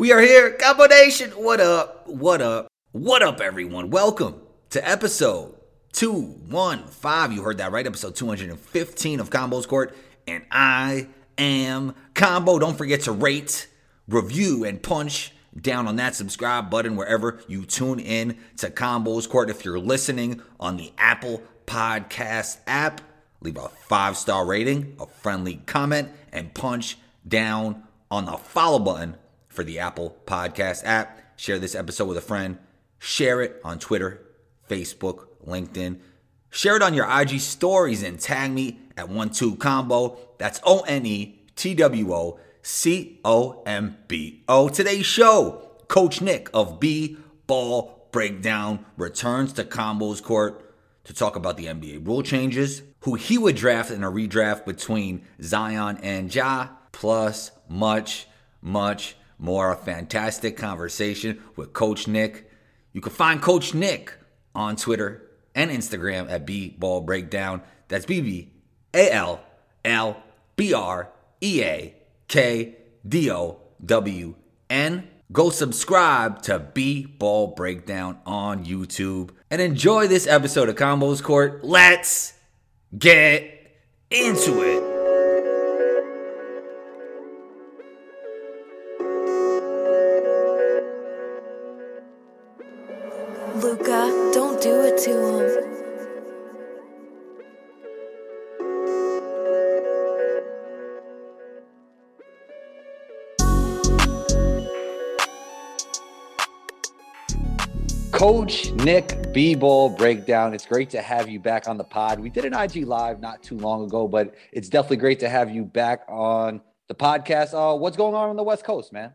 We are here, Combo Nation. What up? What up? What up, everyone? Welcome to episode 215. You heard that right, episode 215 of Combos Court. And I am Combo. Don't forget to rate, review, and punch down on that subscribe button wherever you tune in to Combos Court. If you're listening on the Apple Podcast app, leave a five star rating, a friendly comment, and punch down on the follow button for the Apple Podcast app. Share this episode with a friend. Share it on Twitter, Facebook, LinkedIn. Share it on your IG stories and tag me at one two combo. That's O N E T W O C O M B O. Today's show, Coach Nick of B Ball Breakdown returns to Combos Court to talk about the NBA rule changes, who he would draft in a redraft between Zion and Ja, plus much, much more. A fantastic conversation with Coach Nick. You can find Coach Nick on Twitter and Instagram at B Ball Breakdown. That's B B A L L B R E A K D O W N. Go subscribe to B Ball Breakdown on YouTube and enjoy this episode of Combos Court. Let's get into it. Coach Nick B-Ball breakdown. It's great to have you back on the pod. We did an IG live not too long ago, but it's definitely great to have you back on the podcast. Uh, what's going on on the West Coast, man?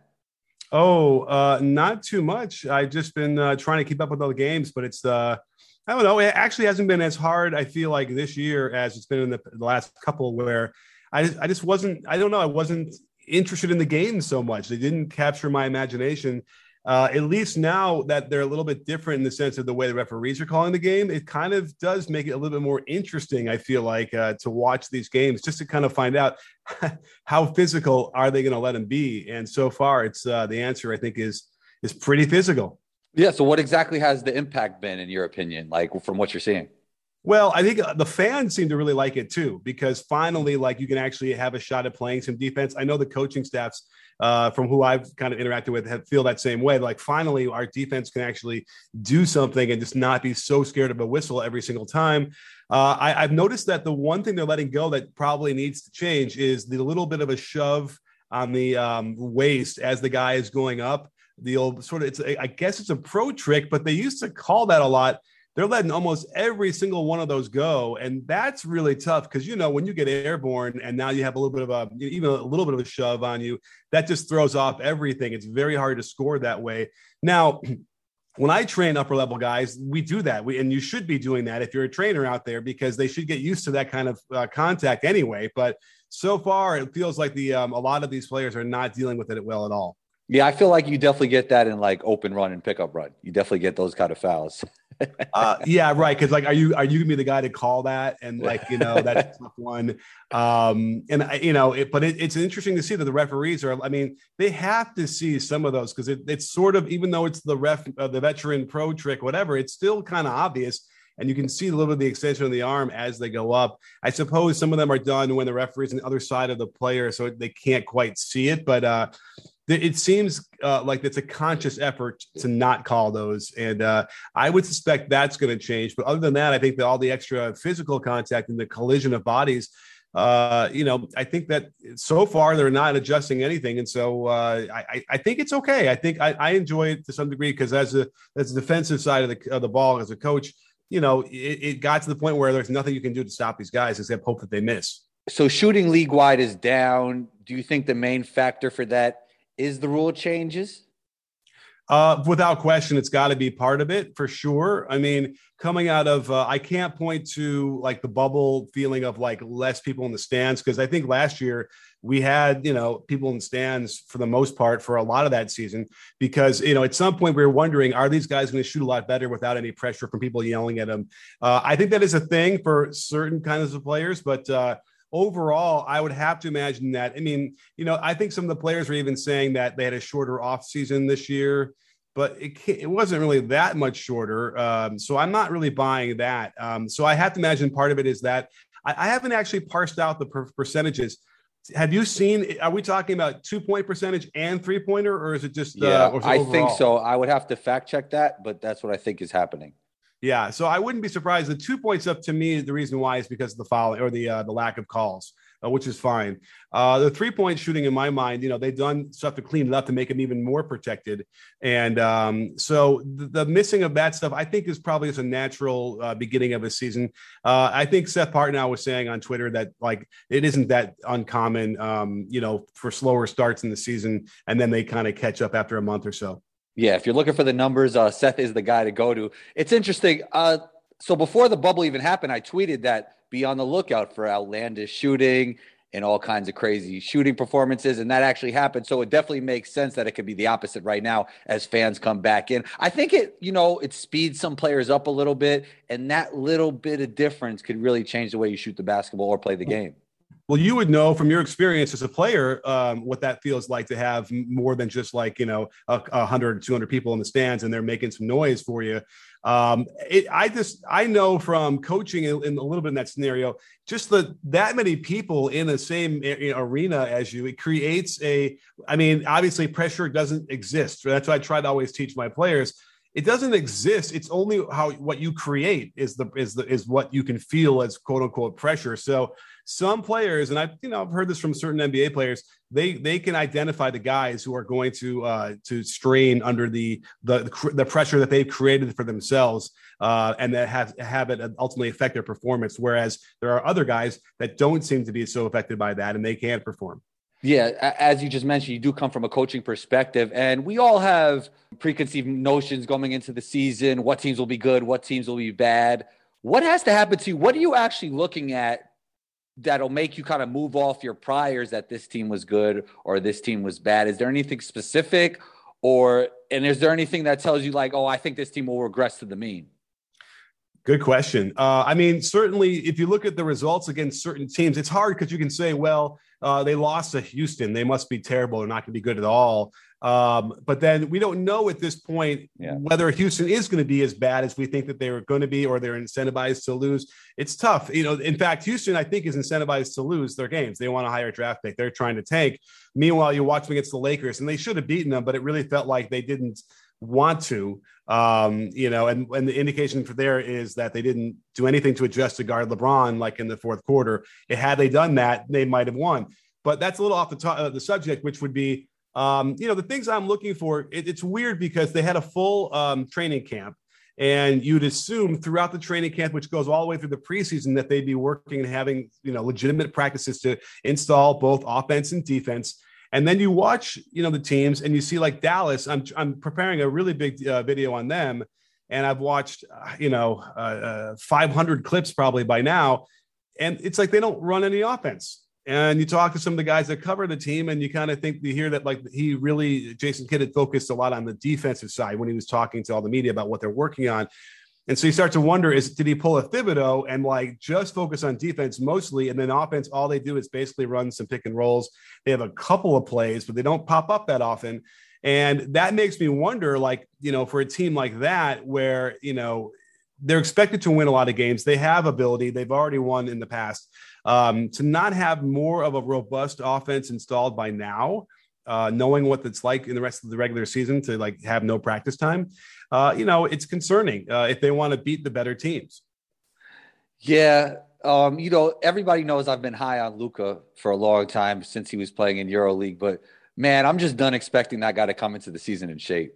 Oh, uh, not too much. I've just been uh, trying to keep up with all the games, but it's uh, I don't know. It actually hasn't been as hard. I feel like this year as it's been in the, the last couple, where I just, I just wasn't. I don't know. I wasn't interested in the games so much. They didn't capture my imagination. Uh, at least now that they're a little bit different in the sense of the way the referees are calling the game, it kind of does make it a little bit more interesting. I feel like uh, to watch these games just to kind of find out how physical are they going to let them be. And so far, it's uh, the answer I think is is pretty physical. Yeah. So, what exactly has the impact been, in your opinion, like from what you're seeing? Well, I think uh, the fans seem to really like it too, because finally, like you can actually have a shot at playing some defense. I know the coaching staffs uh, from who I've kind of interacted with have, feel that same way. Like finally, our defense can actually do something and just not be so scared of a whistle every single time. Uh, I, I've noticed that the one thing they're letting go that probably needs to change is the little bit of a shove on the um, waist as the guy is going up. The old sort of, it's a, I guess it's a pro trick, but they used to call that a lot they're letting almost every single one of those go and that's really tough because you know when you get airborne and now you have a little bit of a even a little bit of a shove on you that just throws off everything it's very hard to score that way now when I train upper level guys, we do that. We, and you should be doing that if you're a trainer out there because they should get used to that kind of uh, contact anyway. But so far, it feels like the um, a lot of these players are not dealing with it well at all. Yeah, I feel like you definitely get that in like open run and pickup run. You definitely get those kind of fouls. uh, yeah, right. Because like, are you are you gonna be the guy to call that? And like, you know, that's tough one. Um, and I, you know, it, but it, it's interesting to see that the referees are. I mean, they have to see some of those because it, it's sort of even though it's the ref, uh, the veteran pro trick, whatever. It's still kind of obvious. And you can see a little bit of the extension of the arm as they go up. I suppose some of them are done when the referee's on the other side of the player, so they can't quite see it. But uh, it seems uh, like it's a conscious effort to not call those, and uh, I would suspect that's going to change. But other than that, I think that all the extra physical contact and the collision of bodies, uh, you know, I think that so far they're not adjusting anything, and so uh, I, I, think it's okay. I think I, I enjoy it to some degree because as a as a defensive side of the of the ball as a coach, you know, it, it got to the point where there's nothing you can do to stop these guys except hope that they miss. So shooting league wide is down. Do you think the main factor for that? Is the rule changes? Uh, without question, it's got to be part of it for sure. I mean, coming out of, uh, I can't point to like the bubble feeling of like less people in the stands because I think last year we had, you know, people in stands for the most part for a lot of that season because, you know, at some point we were wondering, are these guys going to shoot a lot better without any pressure from people yelling at them? Uh, I think that is a thing for certain kinds of players, but, uh, overall, I would have to imagine that. I mean, you know, I think some of the players were even saying that they had a shorter off season this year, but it it wasn't really that much shorter. Um, so I'm not really buying that. Um, so I have to imagine part of it is that I, I haven't actually parsed out the per- percentages. Have you seen? Are we talking about two point percentage and three pointer, or is it just? Yeah, uh, I think so. I would have to fact check that, but that's what I think is happening. Yeah, so I wouldn't be surprised. The two points up to me, the reason why is because of the foul or the uh, the lack of calls, uh, which is fine. Uh, the three point shooting, in my mind, you know, they've done stuff to clean it up to make them even more protected, and um, so the, the, missing of that stuff, I think, is probably just a natural uh, beginning of a season. Uh, I think Seth Partnow was saying on Twitter that like it isn't that uncommon, um, you know, for slower starts in the season, and then they kind of catch up after a month or so. Yeah, if you're looking for the numbers, uh, Seth is the guy to go to. It's interesting. Uh, so before the bubble even happened, I tweeted that be on the lookout for outlandish shooting and all kinds of crazy shooting performances, and that actually happened. So it definitely makes sense that it could be the opposite right now as fans come back in. I think it, you know, it speeds some players up a little bit, and that little bit of difference could really change the way you shoot the basketball or play the game. Well, you would know from your experience as a player um, what that feels like to have more than just like, you know, a, a 100, 200 people in the stands and they're making some noise for you. Um, it, I just, I know from coaching in, in, a little bit in that scenario, just the that many people in the same arena as you, it creates a, I mean, obviously pressure doesn't exist. That's what I try to always teach my players it doesn't exist it's only how what you create is the is the is what you can feel as quote unquote pressure so some players, and I've you know I've heard this from certain NBA players, they they can identify the guys who are going to uh, to strain under the the the pressure that they've created for themselves, uh, and that have have it ultimately affect their performance. Whereas there are other guys that don't seem to be so affected by that, and they can't perform. Yeah, as you just mentioned, you do come from a coaching perspective, and we all have preconceived notions going into the season. What teams will be good? What teams will be bad? What has to happen to you? What are you actually looking at that'll make you kind of move off your priors that this team was good or this team was bad? Is there anything specific or and is there anything that tells you like, oh, I think this team will regress to the mean? Good question. Uh, I mean, certainly, if you look at the results against certain teams, it's hard because you can say, well, uh, they lost to Houston. They must be terrible. They're not going to be good at all. Um, but then we don't know at this point yeah. whether Houston is going to be as bad as we think that they are going to be, or they're incentivized to lose. It's tough. You know, in fact, Houston, I think, is incentivized to lose their games. They want a higher draft pick. They're trying to tank. Meanwhile, you watch them against the Lakers, and they should have beaten them, but it really felt like they didn't want to. Um, you know, and, and the indication for there is that they didn't do anything to adjust to guard LeBron like in the fourth quarter. It, had they done that, they might have won. But that's a little off the top of uh, the subject, which would be um, you know, the things I'm looking for, it, it's weird because they had a full um, training camp. And you'd assume throughout the training camp, which goes all the way through the preseason, that they'd be working and having, you know, legitimate practices to install both offense and defense. And then you watch, you know, the teams and you see like Dallas. I'm I'm preparing a really big uh, video on them, and I've watched, uh, you know, uh, uh 500 clips probably by now, and it's like they don't run any offense and you talk to some of the guys that cover the team and you kind of think you hear that like he really jason kidd had focused a lot on the defensive side when he was talking to all the media about what they're working on. And so you start to wonder is did he pull a Thibodeau and like just focus on defense mostly and then offense all they do is basically run some pick and rolls. They have a couple of plays but they don't pop up that often. And that makes me wonder like you know for a team like that where you know they're expected to win a lot of games. They have ability. They've already won in the past um, to not have more of a robust offense installed by now, uh, knowing what it's like in the rest of the regular season to like have no practice time, uh, you know, it's concerning uh, if they want to beat the better teams. Yeah. Um, you know, everybody knows I've been high on Luka for a long time since he was playing in EuroLeague, but man, I'm just done expecting that guy to come into the season in shape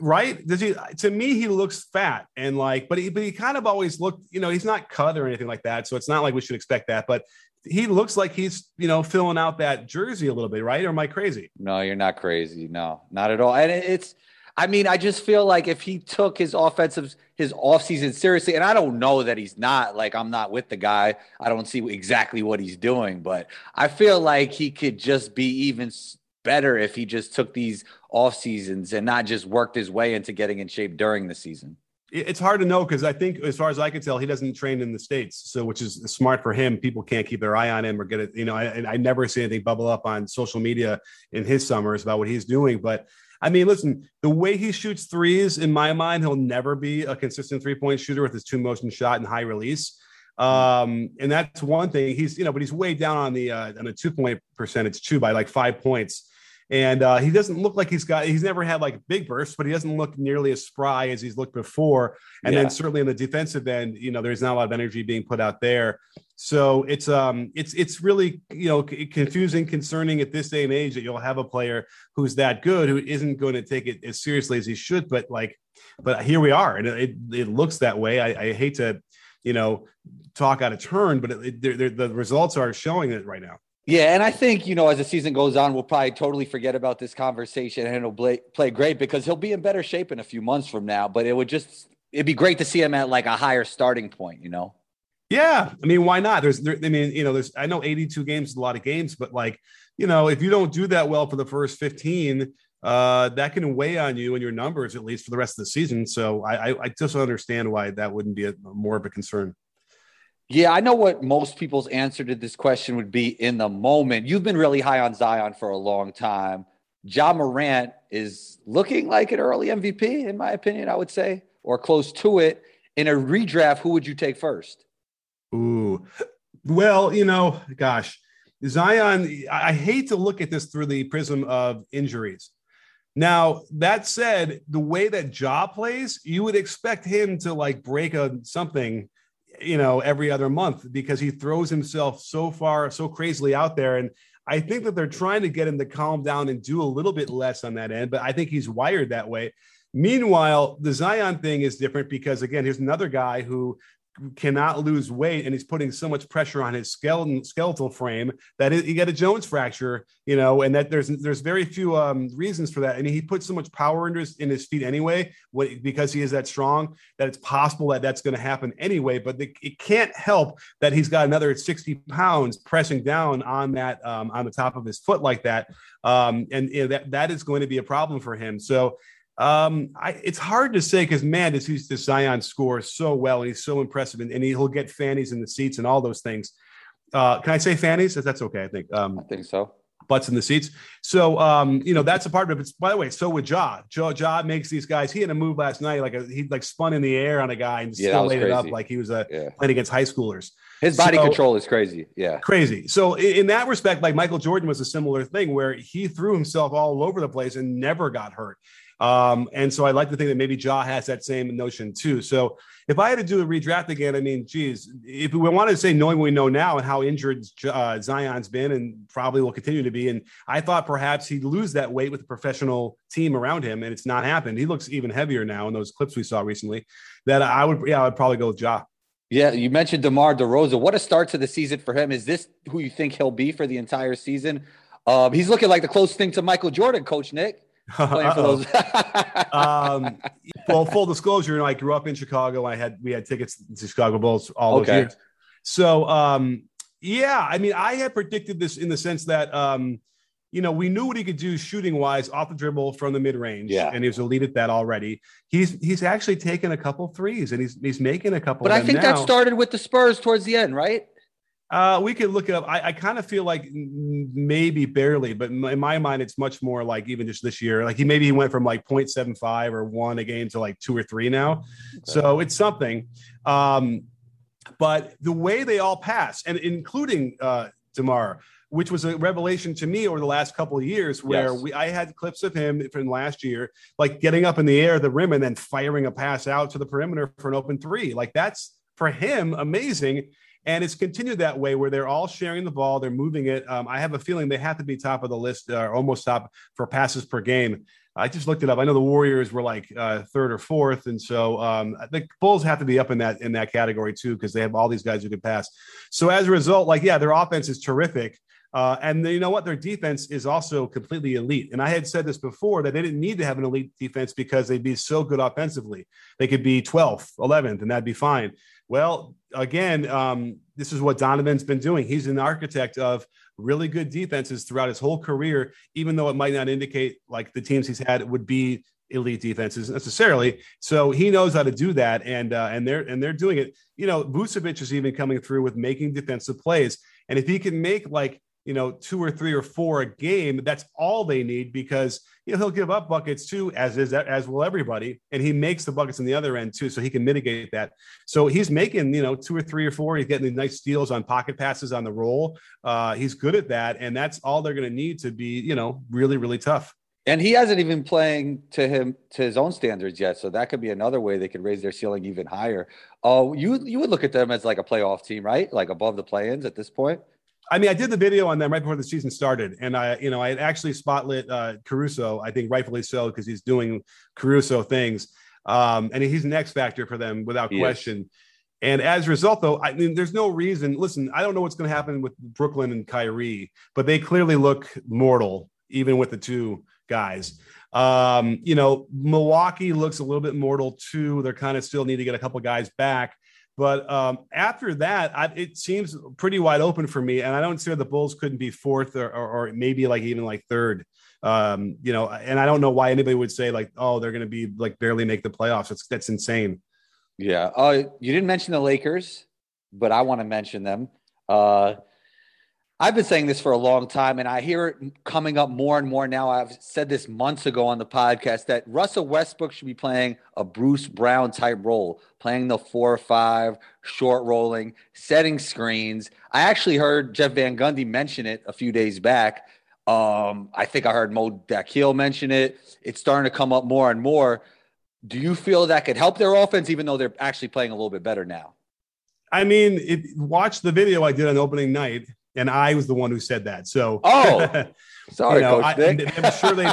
right? Does he? To me, he looks fat and like, but he, but he kind of always looked. You know, he's not cut or anything like that, so it's not like we should expect that. But he looks like he's you know filling out that jersey a little bit, right? Or am I crazy? No, you're not crazy. No, not at all. And it's. I mean, I just feel like if he took his offensive his offseason seriously, and I don't know that he's not like I'm not with the guy. I don't see exactly what he's doing, but I feel like he could just be even better if he just took these off seasons and not just worked his way into getting in shape during the season. It's hard to know because I think, as far as I can tell, he doesn't train in the states, so which is smart for him. People can't keep their eye on him or get it. You know, I, I never see anything bubble up on social media in his summers about what he's doing. But I mean, listen, the way he shoots threes, in my mind, he'll never be a consistent three point shooter with his two motion shot and high release. Um, and that's one thing. He's you know, but he's way down on the uh, on the two point percentage too by like five points. And uh, he doesn't look like he's got, he's never had like big bursts, but he doesn't look nearly as spry as he's looked before. And yeah. then certainly in the defensive end, you know, there's not a lot of energy being put out there. So it's, um, it's, it's really, you know, confusing, concerning at this day and age that you'll have a player who's that good, who isn't going to take it as seriously as he should. But like, but here we are. And it, it looks that way. I, I hate to, you know, talk out of turn, but it, it, the results are showing it right now. Yeah, and I think you know as the season goes on, we'll probably totally forget about this conversation, and he'll play, play great because he'll be in better shape in a few months from now. But it would just it'd be great to see him at like a higher starting point, you know. Yeah, I mean, why not? There's, there, I mean, you know, there's. I know 82 games is a lot of games, but like, you know, if you don't do that well for the first 15, uh, that can weigh on you and your numbers at least for the rest of the season. So I, I, I just understand why that wouldn't be a, more of a concern. Yeah, I know what most people's answer to this question would be in the moment. You've been really high on Zion for a long time. Ja Morant is looking like an early MVP, in my opinion, I would say, or close to it. In a redraft, who would you take first? Ooh, well, you know, gosh, Zion, I hate to look at this through the prism of injuries. Now, that said, the way that Ja plays, you would expect him to like break a something you know, every other month because he throws himself so far, so crazily out there. And I think that they're trying to get him to calm down and do a little bit less on that end, but I think he's wired that way. Meanwhile, the Zion thing is different because, again, here's another guy who cannot lose weight and he's putting so much pressure on his skeleton skeletal frame that he got a Jones fracture, you know, and that there's there's very few um, reasons for that. And he puts so much power in his, in his feet anyway, what, because he is that strong that it's possible that that's going to happen anyway. But the, it can't help that he's got another 60 pounds pressing down on that um, on the top of his foot like that, um, and you know, that that is going to be a problem for him. So um, I, it's hard to say because man, does he's this Zion score so well. And he's so impressive, and, and he'll get fannies in the seats and all those things. Uh, can I say fannies? That's okay. I think. Um, I think so. Butts in the seats. So, um, you know, that's a part of it. It's, by the way, so with Ja. Ja, ja makes these guys. He had a move last night, like a, he like spun in the air on a guy and yeah, still laid crazy. it up like he was a yeah. playing against high schoolers. His body so, control is crazy. Yeah. Crazy. So in, in, that respect, like Michael Jordan was a similar thing where he threw himself all over the place and never got hurt. Um, and so I like to think that maybe Ja has that same notion too. So if I had to do a redraft again, I mean, geez, if we wanted to say knowing what we know now and how injured uh, Zion's been and probably will continue to be, and I thought perhaps he'd lose that weight with a professional team around him, and it's not happened. He looks even heavier now in those clips we saw recently. That I would, yeah, I would probably go with Ja. Yeah, you mentioned DeMar DeRozan. What a start to the season for him. Is this who you think he'll be for the entire season? Um, he's looking like the closest thing to Michael Jordan, Coach Nick. um, well, full disclosure, you know, I grew up in Chicago. I had we had tickets to Chicago Bulls all those years. So, um, yeah, I mean, I had predicted this in the sense that, um, you know, we knew what he could do shooting wise off the dribble from the mid range. Yeah. And he was elite at that already. He's he's actually taken a couple threes and he's he's making a couple. But I think now. that started with the Spurs towards the end, right? Uh, we could look it up. I, I kind of feel like maybe barely, but in my mind, it's much more like even just this year. Like he maybe he went from like 0.75 or one a game to like two or three now. Okay. So it's something. Um, but the way they all pass, and including uh, DeMar, which was a revelation to me over the last couple of years, where yes. we I had clips of him from last year, like getting up in the air, the rim, and then firing a pass out to the perimeter for an open three. Like that's for him amazing. And it's continued that way where they're all sharing the ball, they're moving it. Um, I have a feeling they have to be top of the list, or uh, almost top for passes per game. I just looked it up. I know the Warriors were like uh, third or fourth, and so um, the Bulls have to be up in that in that category too because they have all these guys who can pass. So as a result, like yeah, their offense is terrific. Uh, and you know what? Their defense is also completely elite. And I had said this before that they didn't need to have an elite defense because they'd be so good offensively. They could be 12th, 11th, and that'd be fine. Well, again, um, this is what Donovan's been doing. He's an architect of really good defenses throughout his whole career, even though it might not indicate like the teams he's had would be elite defenses necessarily. So he knows how to do that, and uh, and they're and they're doing it. You know, Vucevic is even coming through with making defensive plays, and if he can make like you know two or three or four a game, that's all they need because you know he'll give up buckets too, as is as will everybody, and he makes the buckets on the other end too, so he can mitigate that. So he's making you know two or three or four. He's getting the nice steals on pocket passes on the roll. Uh, he's good at that, and that's all they're going to need to be you know really really tough. And he hasn't even playing to him to his own standards yet, so that could be another way they could raise their ceiling even higher. Oh, you you would look at them as like a playoff team, right? Like above the play-ins at this point. I mean, I did the video on them right before the season started, and I, you know, I had actually spotlit uh, Caruso. I think rightfully so because he's doing Caruso things, um, and he's an X factor for them without question. And as a result, though, I mean, there's no reason. Listen, I don't know what's going to happen with Brooklyn and Kyrie, but they clearly look mortal, even with the two guys. Um, you know, Milwaukee looks a little bit mortal too. They're kind of still need to get a couple guys back. But um, after that, I, it seems pretty wide open for me, and I don't see the Bulls couldn't be fourth or, or, or maybe like even like third. Um, you know, and I don't know why anybody would say like, oh, they're going to be like barely make the playoffs. That's that's insane. Yeah. Uh, you didn't mention the Lakers, but I want to mention them. Uh, I've been saying this for a long time, and I hear it coming up more and more now. I've said this months ago on the podcast that Russell Westbrook should be playing a Bruce Brown type role, playing the four or five, short rolling, setting screens. I actually heard Jeff Van Gundy mention it a few days back. Um, I think I heard Mo Dakhil mention it. It's starting to come up more and more. Do you feel that could help their offense, even though they're actually playing a little bit better now? I mean, watch the video I did on opening night and I was the one who said that. So, oh, sorry, you know, I, am sure they.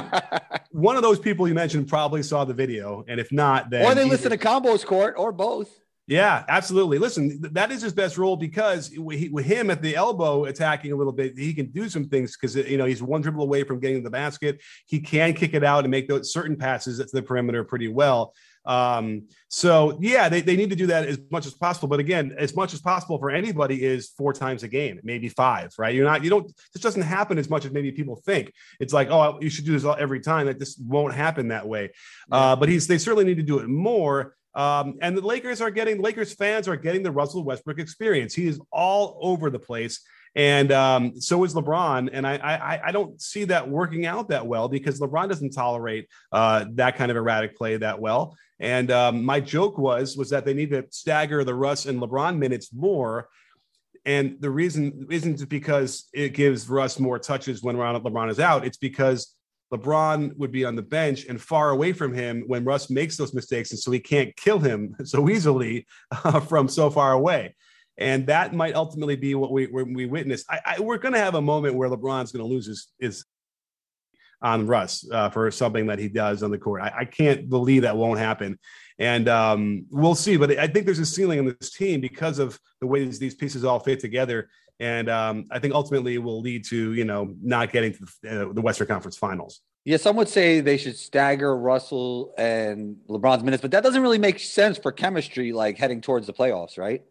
one of those people you mentioned probably saw the video, and if not, then or they listen to Combos Court, or both. Yeah, absolutely. Listen, that is his best role because with him at the elbow attacking a little bit, he can do some things because uh, you know he's one dribble away from getting the basket. He can kick it out and make those certain passes at the perimeter pretty well. Um, so yeah, they, they need to do that as much as possible. But again, as much as possible for anybody is four times a game, maybe five, right? You're not, you don't, this doesn't happen as much as maybe people think. It's like, oh, you should do this every time. Like this won't happen that way. Uh, but he's, they certainly need to do it more. Um, and the Lakers are getting, Lakers fans are getting the Russell Westbrook experience. He is all over the place. And um, so is LeBron. And I, I, I don't see that working out that well because LeBron doesn't tolerate uh, that kind of erratic play that well. And um, my joke was was that they need to stagger the Russ and LeBron minutes more. And the reason isn't because it gives Russ more touches when LeBron is out. It's because LeBron would be on the bench and far away from him when Russ makes those mistakes, and so he can't kill him so easily uh, from so far away. And that might ultimately be what we we witnessed. I, I, we're going to have a moment where LeBron's going to lose his, his on Russ uh, for something that he does on the court. I, I can't believe that won't happen. And um, we'll see. But I think there's a ceiling in this team because of the way these, these pieces all fit together. And um, I think ultimately it will lead to, you know, not getting to the, uh, the Western Conference finals. Yeah, some would say they should stagger Russell and LeBron's minutes, but that doesn't really make sense for chemistry, like heading towards the playoffs, right?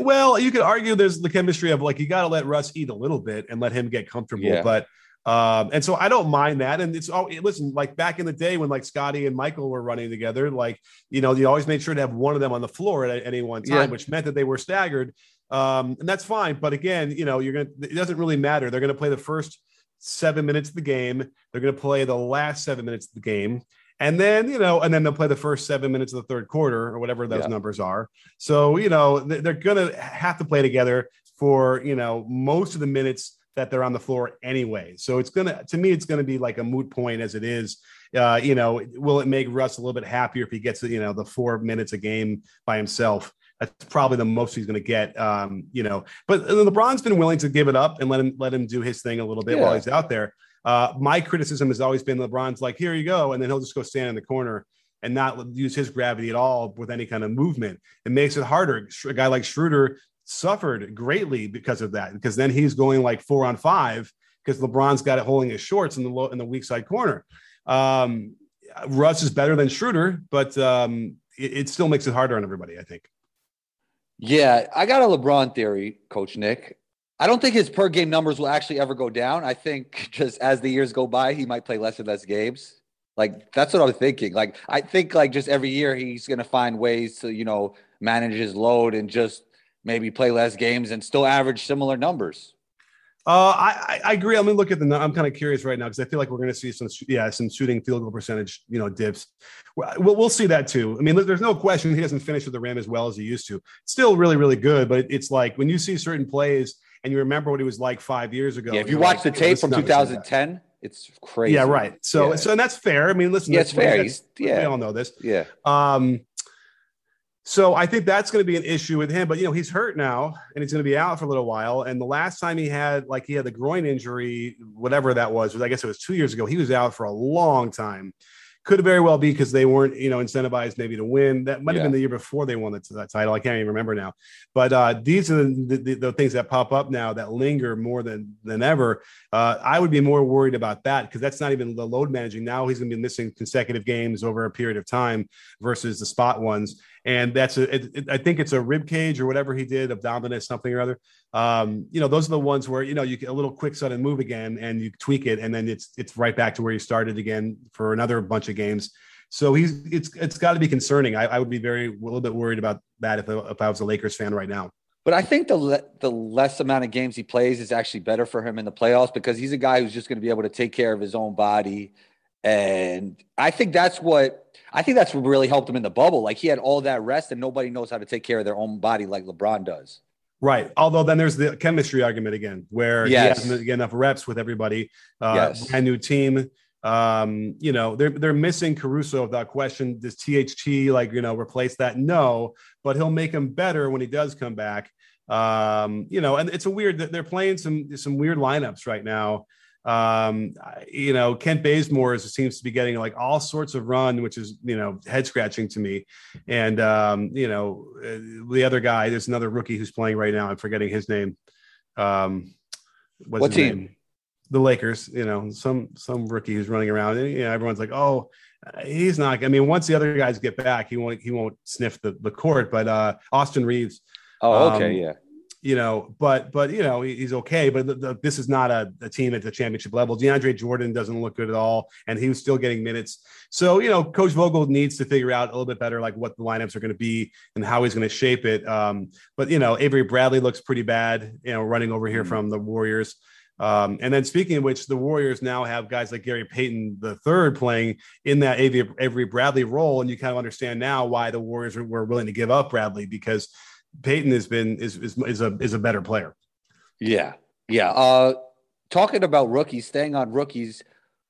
Well, you could argue there's the chemistry of like you got to let Russ eat a little bit and let him get comfortable. Yeah. But um, and so I don't mind that. And it's all listen, like back in the day when like Scottie and Michael were running together, like you know, you always made sure to have one of them on the floor at any one time, yeah. which meant that they were staggered. Um, and that's fine. But again, you know, you're gonna it doesn't really matter. They're gonna play the first seven minutes of the game, they're gonna play the last seven minutes of the game. And then, you know, and then they'll play the first seven minutes of the third quarter or whatever those yeah. numbers are. So, you know, they're going to have to play together for, you know, most of the minutes that they're on the floor anyway. So it's gonna to me, it's gonna be like a moot point as it is. Uh, you know, will it make Russ a little bit happier if he gets you know the four minutes a game by himself? That's probably the most he's going to get. Um, you know, but LeBron's been willing to give it up and let him let him do his thing a little bit yeah. while he's out there. Uh, my criticism has always been LeBron's like, here you go, and then he'll just go stand in the corner and not use his gravity at all with any kind of movement. It makes it harder. A guy like Schroeder suffered greatly because of that. Because then he's going like four on five because LeBron's got it holding his shorts in the low, in the weak side corner. Um, Russ is better than Schroeder, but um, it, it, still makes it harder on everybody. I think. Yeah, I got a LeBron theory, Coach Nick. I don't think his per game numbers will actually ever go down. I think just as the years go by, he might play less and less games. Like that's what I'm thinking. Like I think like just every year he's gonna find ways to you know manage his load and just maybe play less games and still average similar numbers. Uh, I, I agree. I'm gonna look at the. I'm kind of curious right now because I feel like we're gonna see some, yeah, some shooting field goal percentage, you know, dips. We'll, we'll see that too. I mean, there's no question he doesn't finish with the rim as well as he used to. Still, really, really good. But it's like when you see certain plays and you remember what he was like five years ago. Yeah, if you watch like, the tape from 2010, it's crazy. Yeah, right. So, yeah. so and that's fair. I mean, listen, yeah, it's fair. yeah, we all know this. Yeah. Um, so I think that's going to be an issue with him. But you know, he's hurt now, and he's going to be out for a little while. And the last time he had, like, he had the groin injury, whatever that was, was I guess it was two years ago. He was out for a long time. Could very well be because they weren't, you know, incentivized maybe to win. That might have yeah. been the year before they won the, that title. I can't even remember now. But uh, these are the, the, the, things that pop up now that linger more than than ever. Uh, I would be more worried about that because that's not even the load managing. Now he's going to be missing consecutive games over a period of time versus the spot ones and that's a. It, it, I think it's a rib cage or whatever he did, abdominis something or other. Um, you know, those are the ones where you know you get a little quick sudden move again, and you tweak it, and then it's it's right back to where you started again for another bunch of games. So he's it's it's got to be concerning. I, I, would be very a little bit worried about that if if I was a Lakers fan right now. But I think the le- the less amount of games he plays is actually better for him in the playoffs because he's a guy who's just going to be able to take care of his own body, and I think that's what I think that's what really helped him in the bubble. Like he had all that rest, and nobody knows how to take care of their own body like LeBron does. Right. Although then there's the chemistry argument again, where yes. he hasn't get enough reps with everybody. Uh, yes. Brand new team. Um, you know, they're they're missing Caruso without question. Does THT like you know replace that? No, but he'll make him better when he does come back. Um, you know, and it's a weird. They're playing some some weird lineups right now. Um, you know, Kent Bazemore seems to be getting like all sorts of run, which is you know head scratching to me. And um, you know, uh, the other guy, there's another rookie who's playing right now. I'm forgetting his name. Um, what team? Name? The Lakers. You know, some some rookie who's running around, and you know, everyone's like, oh. He's not. I mean, once the other guys get back, he won't. He won't sniff the, the court. But uh, Austin Reaves. Oh, okay, um, yeah you know, but but you know he's okay. But the, the, this is not a, a, team at the championship level. DeAndre Jordan doesn't look good at all, and he was still getting minutes. So you know, Coach Vogel needs to figure out a little bit better, like what the lineups are going to be and how he's going to shape it. Um, but you know, Avery Bradley looks pretty bad. You know, running over here mm-hmm. from the Warriors. Um, and then speaking of which, the Warriors now have guys like Gary Payton the third playing in that Avery, Avery Bradley role, and you kind of understand now why the Warriors were willing to give up Bradley because Payton has been is is, is a is a better player. Yeah, yeah. Uh, talking about rookies, staying on rookies.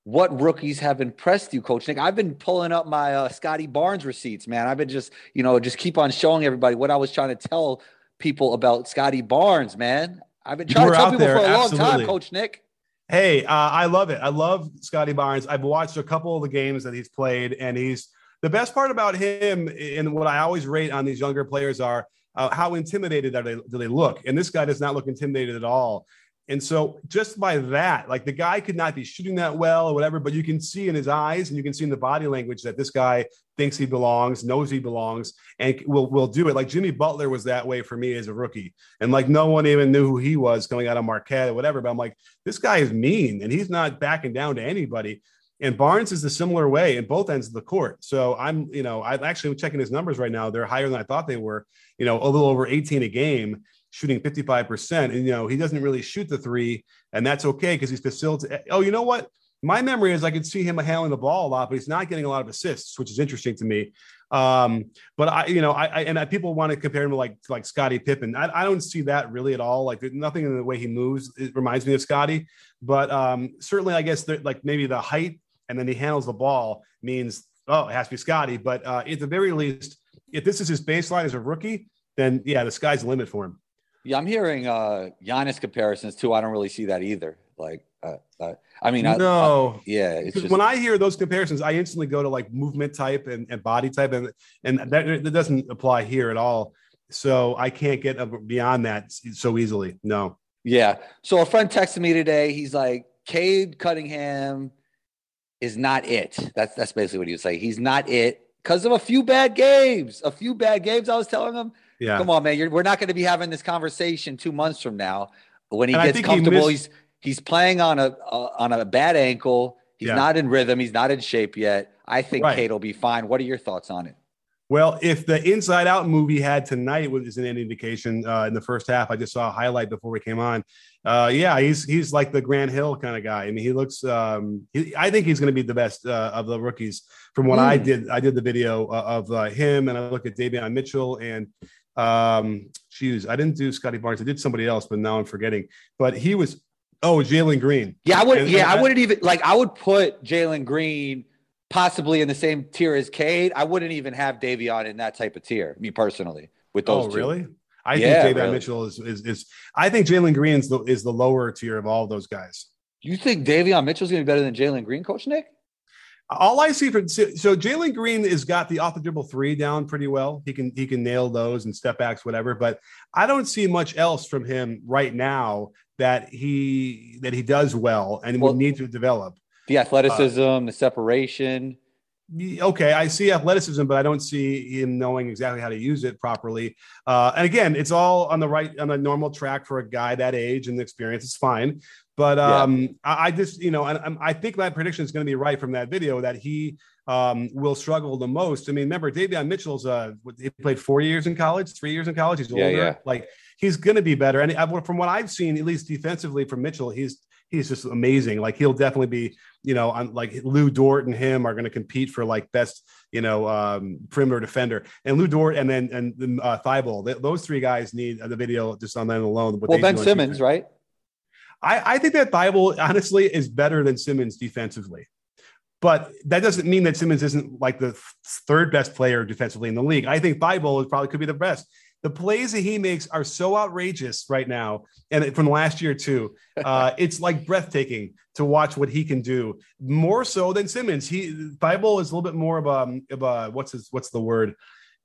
What rookies have impressed you, Coach Nick? I've been pulling up my uh, Scottie Barnes receipts, man. I've been just, you know, just keep on showing everybody what I was trying to tell people about Scottie Barnes, man. I've been trying to tell people there, for a absolutely. long time, Coach Nick. Hey, uh, I love it. I love Scottie Barnes. I've watched a couple of the games that he's played, and he's the best part about him. And what I always rate on these younger players are uh, how intimidated are they, do they look? And this guy does not look intimidated at all. And so just by that, like the guy could not be shooting that well or whatever, but you can see in his eyes and you can see in the body language that this guy thinks he belongs, knows he belongs, and will will do it. Like Jimmy Butler was that way for me as a rookie. And like no one even knew who he was coming out of Marquette or whatever. But I'm like, this guy is mean and he's not backing down to anybody. And Barnes is a similar way in both ends of the court. So I'm, you know, I'm actually checking his numbers right now. They're higher than I thought they were, you know, a little over 18 a game, shooting 55%. And, you know, he doesn't really shoot the three, and that's okay because he's facilitating. Oh, you know what? My memory is I could see him handling the ball a lot, but he's not getting a lot of assists, which is interesting to me. Um, but I, you know, I, I and I, people want to compare him to like like Scottie Pippen. I, I don't see that really at all. Like nothing in the way he moves it reminds me of Scottie. But um, certainly, I guess like maybe the height and then he handles the ball means oh it has to be Scottie. But uh, at the very least, if this is his baseline as a rookie, then yeah, the sky's the limit for him. Yeah, I'm hearing uh Giannis comparisons too. I don't really see that either. Like, uh, uh, I mean, no, I, I, yeah. It's just, when I hear those comparisons, I instantly go to like movement type and, and body type, and and that, that doesn't apply here at all. So I can't get beyond that so easily. No. Yeah. So a friend texted me today. He's like, Cade Cunningham is not it. That's that's basically what he was saying. He's not it because of a few bad games. A few bad games. I was telling him. Yeah. Come on, man. We're not going to be having this conversation two months from now. When he and gets comfortable, he he's he's playing on a uh, on a bad ankle. He's Yeah. not in rhythm. He's not in shape yet. I think Right. Cade will be fine. What are your thoughts on it? Well, if the Inside Out movie had tonight was an indication uh, in the first half, I just saw a highlight before we came on. Uh, yeah, he's he's like the Grant Hill kind of guy. I mean, he looks. Um, he, I think he's going to be the best uh, of the rookies. From what I Hmm. did, I did the video uh, of uh, him, and I look at Davion Mitchell and um, shoes. I didn't do Scottie Barnes. I did somebody else, but now I'm forgetting. But he was. Oh, Jalen Green. Yeah, I would. And- yeah, and I wouldn't even like. I would put Jalen Green possibly in the same tier as Cade. I wouldn't even have Davion in that type of tier. Me personally, with those Oh, two. really? I Yeah, think Davion really. Mitchell is, is is. I think Jalen Green is the, is the lower tier of all those guys. You think Davion Mitchell's gonna be better than Jalen Green, Coach Nick? All I see for so, Jalen Green has got the off the dribble three down pretty well. He can he can nail those and step backs, whatever. But I don't see much else from him right now that he that he does well and Well- would need to develop. The uh, athleticism, the separation. Okay, I see athleticism, but I don't see him knowing exactly how to use it properly. Uh, and again, it's all on the right on the normal track for a guy that age and experience. It's fine, but Yeah. um, I, I just you know, and I'm- I think my prediction is going to be right from that video that he um, will struggle the most. I mean, remember Davion Mitchell's uh, he played four years in college, three years in college. He's Yeah, older. yeah. Like he's going to be better. And I- from what I've seen, at least defensively from Mitchell, he's he's just amazing. Like he'll definitely be, you know, on like Lu Dort and him are going to compete for like best, you know, um, perimeter defender. And Lu Dort and then and then, uh, Thybulle, th- those three guys need the video just on that alone. Well, Ben Simmons, defense. right? I, I think that Thybulle honestly is better than Simmons defensively. But that doesn't mean that Simmons isn't like the third best player defensively in the league. I think Thybulle probably could be the best. The plays that he makes are so outrageous right now, and from last year too. Uh, it's like breathtaking to watch what he can do. More so than Simmons. He Thybulle is a little bit more of a, of a what's his what's the word?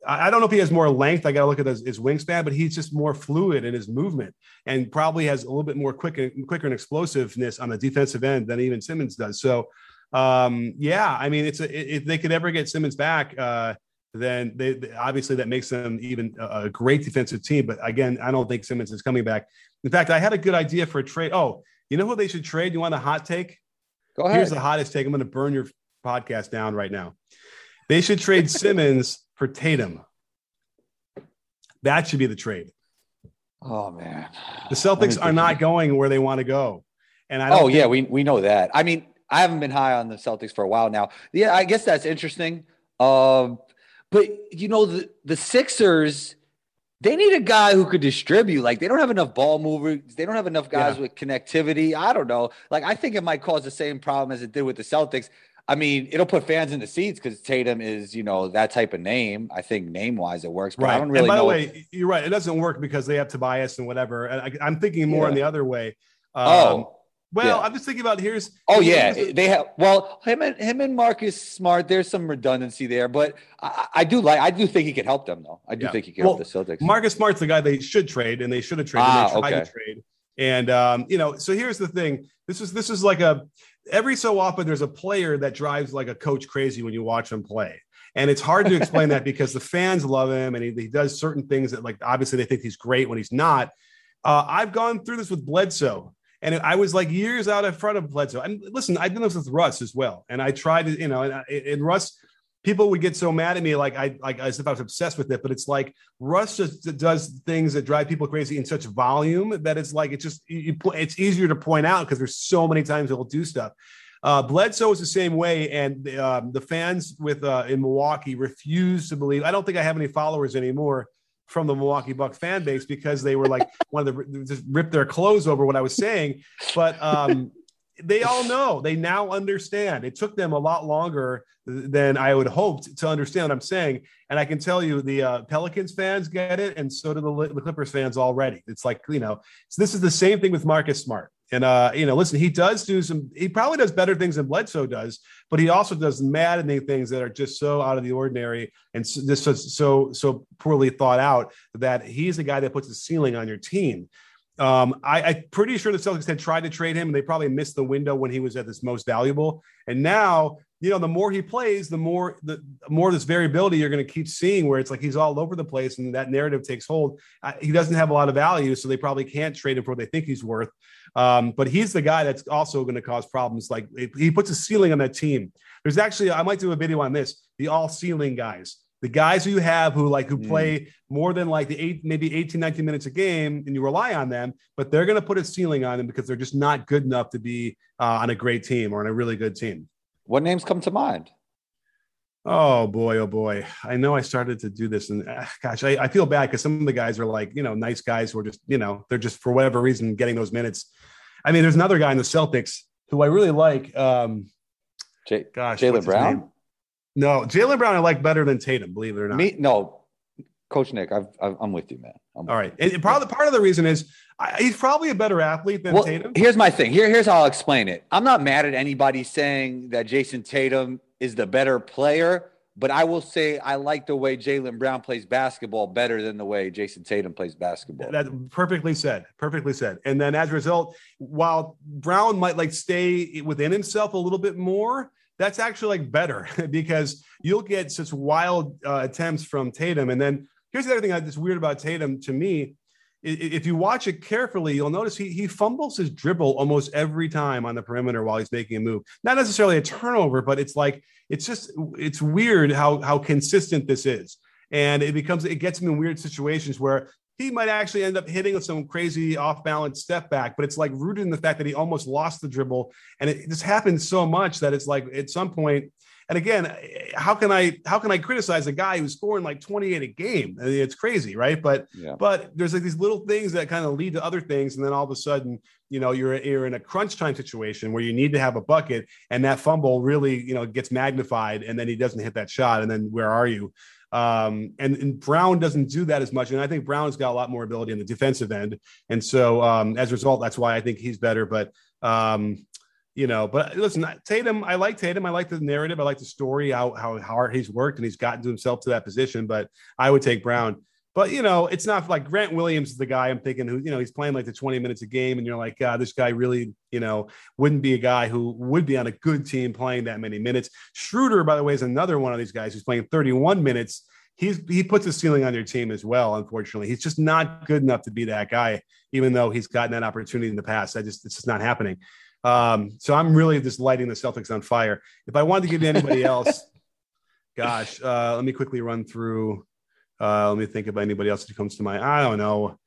I I don't know if he has more length. I got to look at his, his wingspan, but he's just more fluid in his movement and probably has a little bit more quick and quicker and explosiveness on the defensive end than even Simmons does. So, um, yeah, I mean, it's a, if they could ever get Simmons back, uh, then they, they- obviously that makes them even a, a great defensive team. But again, I don't think Simmons is coming back. In fact, I had a good idea for a trade. Oh, you know who they should trade? You want a hot take? Go ahead. Here's the hottest take. I'm going to burn your podcast down right now. They should trade Simmons for Tatum. That should be the trade. oh man, The Celtics are not going where they want to go. And I Oh yeah, we we know that. I mean, I haven't been high on the Celtics for a while now. Yeah, I guess that's interesting. Um, but you know, the the Sixers, they need a guy who could distribute. Like they don't have enough ball movers. They don't have enough guys Yeah. with connectivity. I don't know. Like I think it might cause the same problem as it did with the Celtics. I mean, it'll put fans in the seats because Tatum is, you know, that type of name. I think name wise it works, but right. I don't really and by know. the way, you're right. It doesn't work because they have Tobias and whatever. And I, I'm thinking more Yeah. on the other way. Um, oh, well, yeah. I'm just thinking about here's. Oh here's- yeah, they have. Well, him and him and Marcus Smart. There's some redundancy there, but I, I do like. I do think he could help them though. I do Yeah. think he can Well, help the Celtics. Marcus Smart's the guy they should trade, and they should have traded. Ah, and they tried okay. to trade. And um, you know, so here's the thing. This is this is like a every so often there's a player that drives like a coach crazy when you watch him play. And it's hard to explain that because the fans love him and he, he does certain things that like obviously they think he's great when he's not. Uh, I've gone through this with Bledsoe. And I was like years out in front of Bledsoe. And listen, I did this with Russ as well. And I tried to, you know, and, and Russ, people would get so mad at me, like I, like as if I was obsessed with it. But it's like Russ just does things that drive people crazy in such volume that it's like it's just you, it's easier to point out because there's so many times he'll do stuff. Uh, Bledsoe is the same way, and um, the fans with uh, in Milwaukee refuse to believe. I don't think I have any followers anymore from the Milwaukee Bucks fan base because they were like one of the just rip their clothes over what I was saying. But um, they all know, they now understand. It took them a lot longer than I would hoped to understand what I'm saying. And I can tell you, the uh, Pelicans fans get it, and so do the, the Clippers fans already. It's like you know, so this is the same thing with Marcus Smart. And uh, you know, listen, he does do some. He probably does better things than Bledsoe does, but he also does maddening things that are just so out of the ordinary and so, just so so so poorly thought out that he's the guy that puts the ceiling on your team. Um, I, I'm pretty sure the Celtics had tried to trade him, and they probably missed the window when he was at his most valuable. And now you know, the more he plays, the more the more this variability you're going to keep seeing, where it's like he's all over the place, and that narrative takes hold. Uh, he doesn't have a lot of value, so they probably can't trade him for what they think he's worth. Um, but he's the guy that's also going to cause problems. Like he puts a ceiling on that team. There's actually I might do a video on this: the all ceiling guys the guys who you have who like who mm. play more than like the eight maybe 18 19 minutes a game and you rely on them but they're going to put a ceiling on them because they're just not good enough to be uh, on a great team or on a really good team what names come to mind? Oh boy, oh boy. I know I started to do this and uh, gosh, I, I feel bad because some of the guys are like, you know, nice guys who are just, you know, they're just for whatever reason getting those minutes. I mean, there's another guy in the Celtics who I really like. Um, J- gosh, Jaylen Brown. No, Jaylen Brown I like better than Tatum, believe it or not. Me, no, Coach Nick, i am with you, man. I'm All right. And part of, the, part of the reason is I, he's probably a better athlete than well, Tatum. Here's my thing. Here, here's how I'll explain it. I'm not mad at anybody saying that Jayson Tatum is the better player, but I will say I like the way Jaylen Brown plays basketball better than the way Jayson Tatum plays basketball. That's perfectly said. Perfectly said. And then as a result, while Brown might like stay within himself a little bit more, that's actually like better because you'll get such wild uh, attempts from Tatum, and then Here's the other thing that's weird about Tatum to me. If you watch it carefully, you'll notice he, he fumbles his dribble almost every time on the perimeter while he's making a move. Not necessarily a turnover, but it's like it's just it's weird how how consistent this is, and it becomes it gets him in weird situations where he might actually end up hitting some crazy off balance step back, but it's like rooted in the fact that he almost lost the dribble. And it just happens so much that it's like at some point, and again, how can I how can I criticize a guy who's scoring like 28 a game? I mean, it's crazy, right? But yeah. but there's like these little things that kind of lead to other things, and then all of a sudden, you know, you're you're in a crunch time situation where you need to have a bucket, and that fumble really you know gets magnified, and then he doesn't hit that shot, and then where are you? Um, and, and, Brown doesn't do that as much. And I think Brown's got a lot more ability in the defensive end. And so um, as a result, that's why I think he's better. But um, you know, but listen, Tatum, I like Tatum. I like the narrative. I like the story, how, how hard he's worked and he's gotten to himself to that position. But I would take Brown. But, you know, it's not like Grant Williams is the guy I'm thinking who, you know, he's playing like the 20 minutes a game. And you're like, God, this guy really, you know, wouldn't be a guy who would be on a good team playing that many minutes. Schroeder, by the way, is another one of these guys who's playing 31 minutes. He's, he puts a ceiling on your team as well. Unfortunately, he's just not good enough to be that guy, even though he's gotten that opportunity in the past. I just, it's just not happening. Um, so I'm really just lighting the Celtics on fire. If I wanted to give anybody else, gosh, uh, let me quickly run through. Uh, let me think of anybody else that comes to mind. I don't know.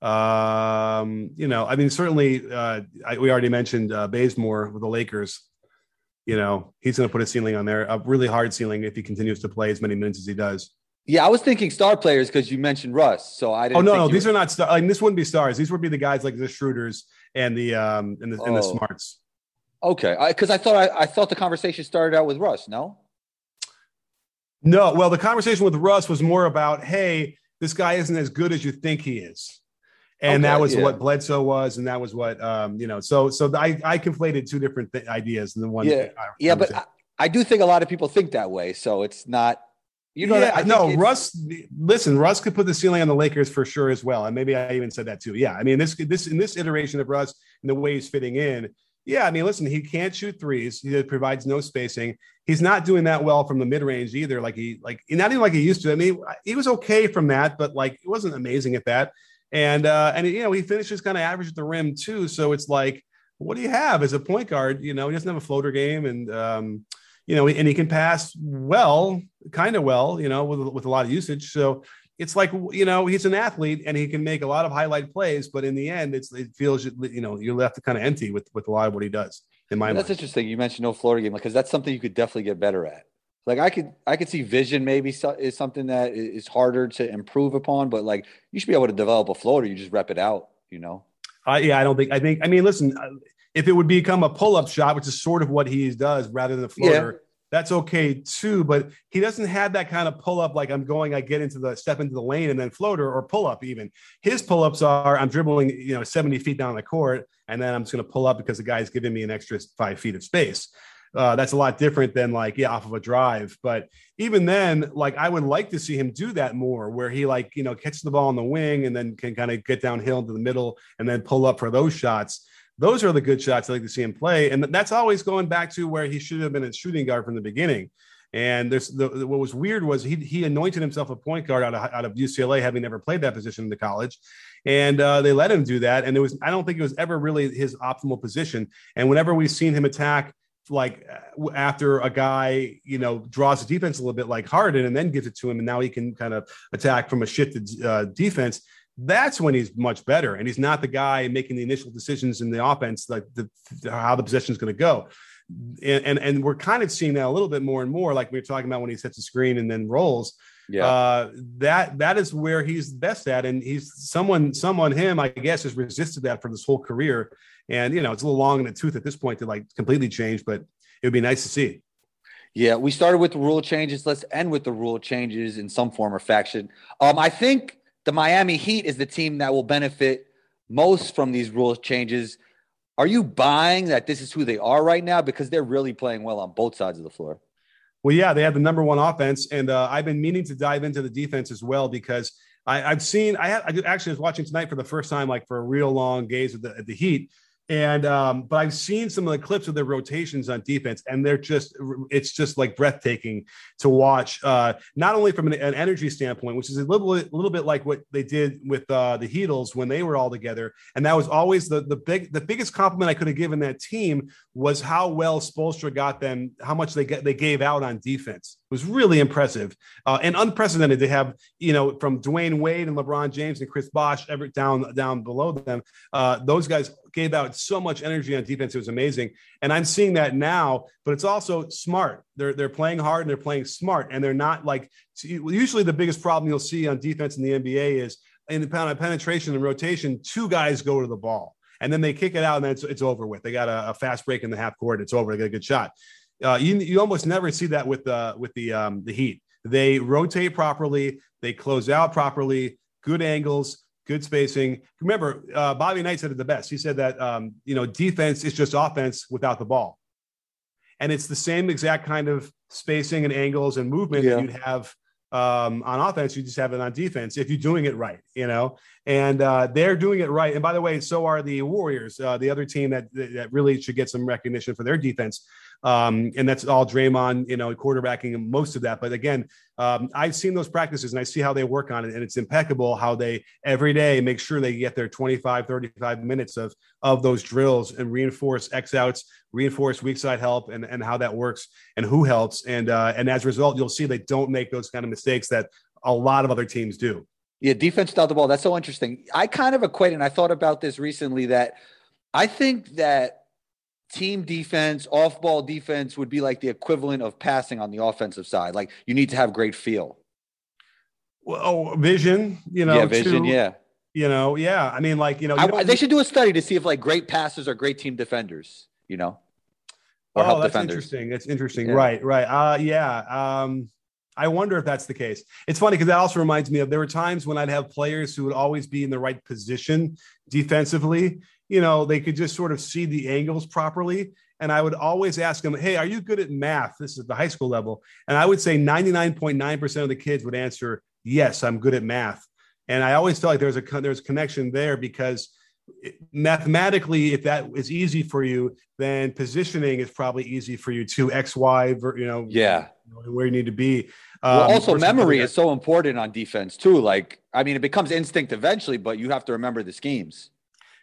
Um, you know, I mean, certainly, uh, I, we already mentioned uh, Bazemore with the Lakers. You know, he's going to put a ceiling on there, a really hard ceiling if he continues to play as many minutes as he does. Yeah, I was thinking star players because you mentioned Russ. So I didn't. Oh no, no, these were... are not star. Like this wouldn't be stars. These would be the guys like the Schroeders and the um and the, oh. and the oh. Smarts. Okay, because I, I, thought I, I thought the conversation started out with Russ. No. No, well, the conversation with Russ was more about, hey, this guy isn't as good as you think he is, and okay, that was yeah. what Bledsoe was, and that was what um, you know. So, so I I conflated two different th- ideas in the one. Yeah, yeah, but I, I do think a lot of people think that way. So it's not you know, yeah, no, Russ. Listen, Russ could put the ceiling on the Lakers for sure as well, and maybe I even said that too. Yeah, I mean, this this in this iteration of Russ and the way he's fitting in. Yeah, I mean, listen, he can't shoot threes. He provides no spacing. He's not doing that well from the mid range either. Like he, like not even like he used to. I mean, he was okay from that, but like it wasn't amazing at that. And uh, and you know, he finishes kind of average at the rim too. So it's like, what do you have as a point guard? You know, he doesn't have a floater game, and um, you know, and he can pass well, kind of well, you know, with, with a lot of usage. So it's like, you know, he's an athlete and he can make a lot of highlight plays, but in the end, it's, it feels, you know, you're left kind of empty with, with a lot of what he does in my That's mind. interesting. You mentioned no floater game because that's something you could definitely get better at. Like I could, I could see vision maybe is something that is harder to improve upon, but like you should be able to develop a floater. You just rep it out, you know? Uh, yeah, I don't think, I think, I mean, listen, if it would become a pull-up shot, which is sort of what he does rather than the floater, yeah. that's okay too. But he doesn't have that kind of pull-up like I'm going, I get into the step into the lane and then floater or pull-up even. His pull-ups are I'm dribbling, you know, 70 feet down the court, and then I'm just gonna pull up because the guy's giving me an extra five feet of space. Uh, that's a lot different than like yeah off of a drive but even then like i would like to see him do that more where he like you know catches the ball on the wing and then can kind of get downhill into the middle and then pull up for those shots Those are the good shots I like to see him play, and that's always going back to where he should have been a shooting guard from the beginning. And there's the, what was weird was he he anointed himself a point guard out of out of UCLA, having never played that position in the college, and uh, they let him do that. And it was I don't think it was ever really his optimal position. And whenever we've seen him attack like after a guy you know draws the defense a little bit like Harden and then gives it to him, and now he can kind of attack from a shifted uh, defense. That's when he's much better, and he's not the guy making the initial decisions in the offense, like the, how the possession is going to go and, and, and we're kind of seeing that a little bit more and more, like we are talking about when he sets the screen and then rolls. Yeah, uh, that that is where he's best at, and he's someone someone him I guess has resisted that for this whole career, and you know it's a little long in the tooth at this point to like completely change, but it would be nice to see. Yeah, we started with the rule changes. Let's end with the rule changes in some form or faction. Um, I think the Miami Heat is the team that will benefit most from these rule changes are you buying that this is who they are right now? Because they're really playing well on both sides of the floor. Well, yeah, they have the number one offense, and uh, I've been meaning to dive into the defense as well because I, have seen. I, I actually was watching tonight for the first time, like for a real long gaze at the, at the Heat, and um, but I've seen some of the clips of their rotations on defense, and they're just it's just like breathtaking to watch. Uh, not only from an, an, energy standpoint, which is a little a little bit like what they did with uh, the Heatles when they were all together, and that was always the the big the biggest compliment I could have given that team was how well Spoelstra got them, how much they get they gave out on defense. It was really impressive uh, and unprecedented to have you know from Dwyane Wade and LeBron James and Chris Bosh ever down down below them. Uh, those guys gave out so much energy on defense. It was amazing. And I'm seeing that now, but it's also smart. They're, they're playing hard and they're playing smart. And they're not like, usually the biggest problem you'll see on defense in the NBA is in the penetration and rotation, two guys go to the ball and then they kick it out and then it's, it's over with. They got a, a, fast break in the half court. It's over. They get a good shot. Uh, you, you almost never see that with the, with the, um, the Heat. They rotate properly. They close out properly, good angles good spacing. Remember, uh, Bobby Knight said it the best. He said that um, you know defense is just offense without the ball, and it's the same exact kind of spacing and angles and movement yeah. that you'd have um, on offense. You just have it on defense if you're doing it right, you know. And uh, they're doing it right. And by the way, so are the Warriors, uh, the other team that that really should get some recognition for their defense. Um, and that's all Draymond, you know, quarterbacking most of that. But again, um, I've seen those practices and I see how they work on it. And it's impeccable how they every day make sure they get their 25, 35 minutes of, of those drills and reinforce X outs, reinforce weak side help and, and how that works and who helps. And, uh, and as a result, you'll see they don't make those kind of mistakes that a lot of other teams do. Yeah, defense without the ball. That's so interesting. I kind of equate, and I thought about this recently that I think that team defense, off ball defense would be like the equivalent of passing on the offensive side. Like you need to have great feel. Well, oh, vision, you know, yeah, vision, too, yeah. You know, yeah. I mean, like, you know, you I, they should do a study to see if like great passers are great team defenders, you know, or oh, help that's defenders. interesting. That's interesting. Yeah. Right, right. Uh, yeah. Um, I wonder if that's the case. It's funny because that also reminds me of there were times when I'd have players who would always be in the right position defensively, you know, they could just sort of see the angles properly. And I would always ask them, Hey, are you good at math? This is the high school level. And I would say 99.9% of the kids would answer, Yes, I'm good at math. And I always felt like there's a there's a connection there because mathematically, if that is easy for you, then positioning is probably easy for you too. X, Y, you know, yeah, where you need to be. Um, well, also, memory is so important on defense too. Like, I mean, it becomes instinct eventually, but you have to remember the schemes.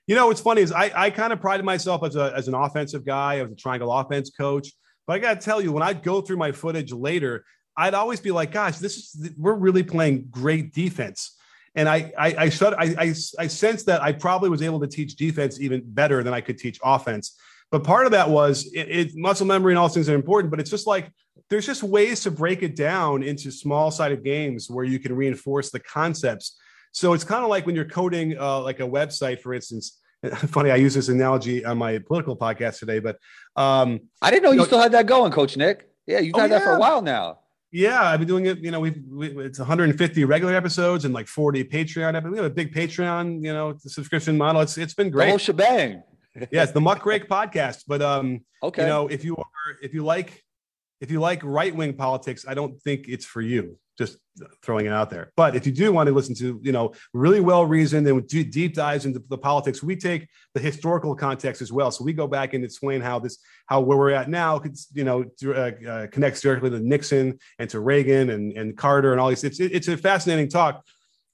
You know, what's funny is I, I kind of prided myself as, a, as an offensive guy, as a triangle offense coach. But I got to tell you, when I'd go through my footage later, I'd always be like, gosh, this is, we're really playing great defense. And I, I, I, shut, I, I, I sense that I probably was able to teach defense even better than I could teach offense. But part of that was it, it muscle memory and all things are important, but it's just like there's just ways to break it down into small sided games where you can reinforce the concepts so it's kind of like when you're coding uh, like a website, for instance. Funny, I use this analogy on my political podcast today, but um, I didn't know you, know, still had that going, Coach Nick. Yeah, you've oh, had yeah. that for a while now. Yeah, I've been doing it. You know, we've we, it's 150 regular episodes and like 40 Patreon episodes. We have a big Patreon, you know, subscription model. It's it's been great. The whole shebang. yes, the Muckrake podcast. But um, okay, you know, if you are if you like if you like right wing politics, I don't think it's for you. Just throwing it out there. But if you do want to listen to, you know, really well reasoned and deep dives into the politics, we take the historical context as well. So we go back and explain how this, how where we're at now, you know, uh, uh, connects directly to Nixon and to Reagan and, and Carter and all these. It's it's a fascinating talk.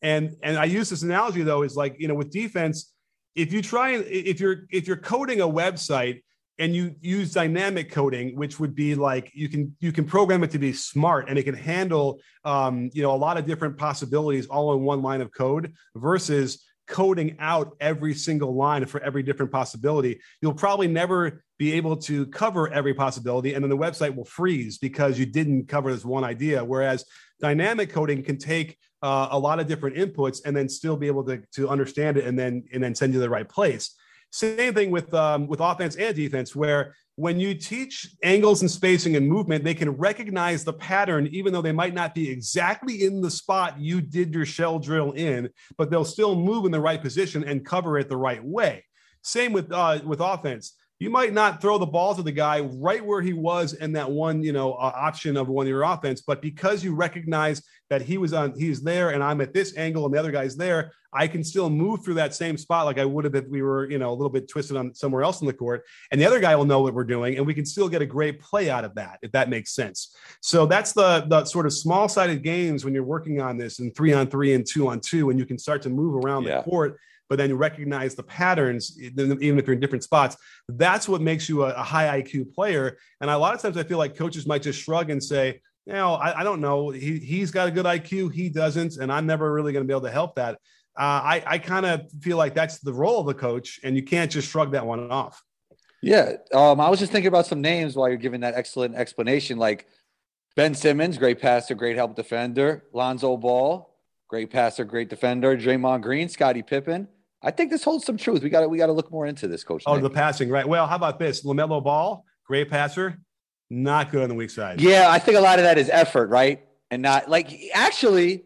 And and I use this analogy though is like you know with defense, if you try and if you're if you're coding a website and you use dynamic coding which would be like you can you can program it to be smart and it can handle um, you know a lot of different possibilities all in one line of code versus coding out every single line for every different possibility. You'll probably never be able to cover every possibility and then the website will freeze because you didn't cover this one idea. Whereas dynamic coding can take uh, a lot of different inputs and then still be able to, to understand it and then and then send you to the right place same thing with um, with offense and defense, where when you teach angles and spacing and movement, they can recognize the pattern, even though they might not be exactly in the spot you did your shell drill in, but they'll still move in the right position and cover it the right way. Same with uh, with offense you might not throw the ball to the guy right where he was in that one, you know, uh, option of one of your offense. But because you recognize that he was on, he's there, and I'm at this angle, and the other guy's there, I can still move through that same spot like I would have if we were, you know, a little bit twisted on somewhere else in the court. And the other guy will know what we're doing, and we can still get a great play out of that, if that makes sense. So that's the the sort of small sided games when you're working on this in three on three and two on two, and you can start to move around yeah. the court but then you recognize the patterns, even if you're in different spots. That's what makes you a, a high IQ player. And a lot of times I feel like coaches might just shrug and say, you know, I, I don't know. He, he's got a good IQ. He doesn't. And I'm never really going to be able to help that. Uh, I, I kind of feel like that's the role of the coach, and you can't just shrug that one off. Yeah. Um, I was just thinking about some names while you're giving that excellent explanation. Like Ben Simmons, great passer, great help defender. Lonzo Ball, great passer, great defender. Draymond Green, Scottie Pippen. I think this holds some truth. We got to we got to look more into this, coach. Oh, Nick. the passing, right? Well, how about this? LaMelo Ball, great passer, not good on the weak side. Yeah, I think a lot of that is effort, right? And not like actually,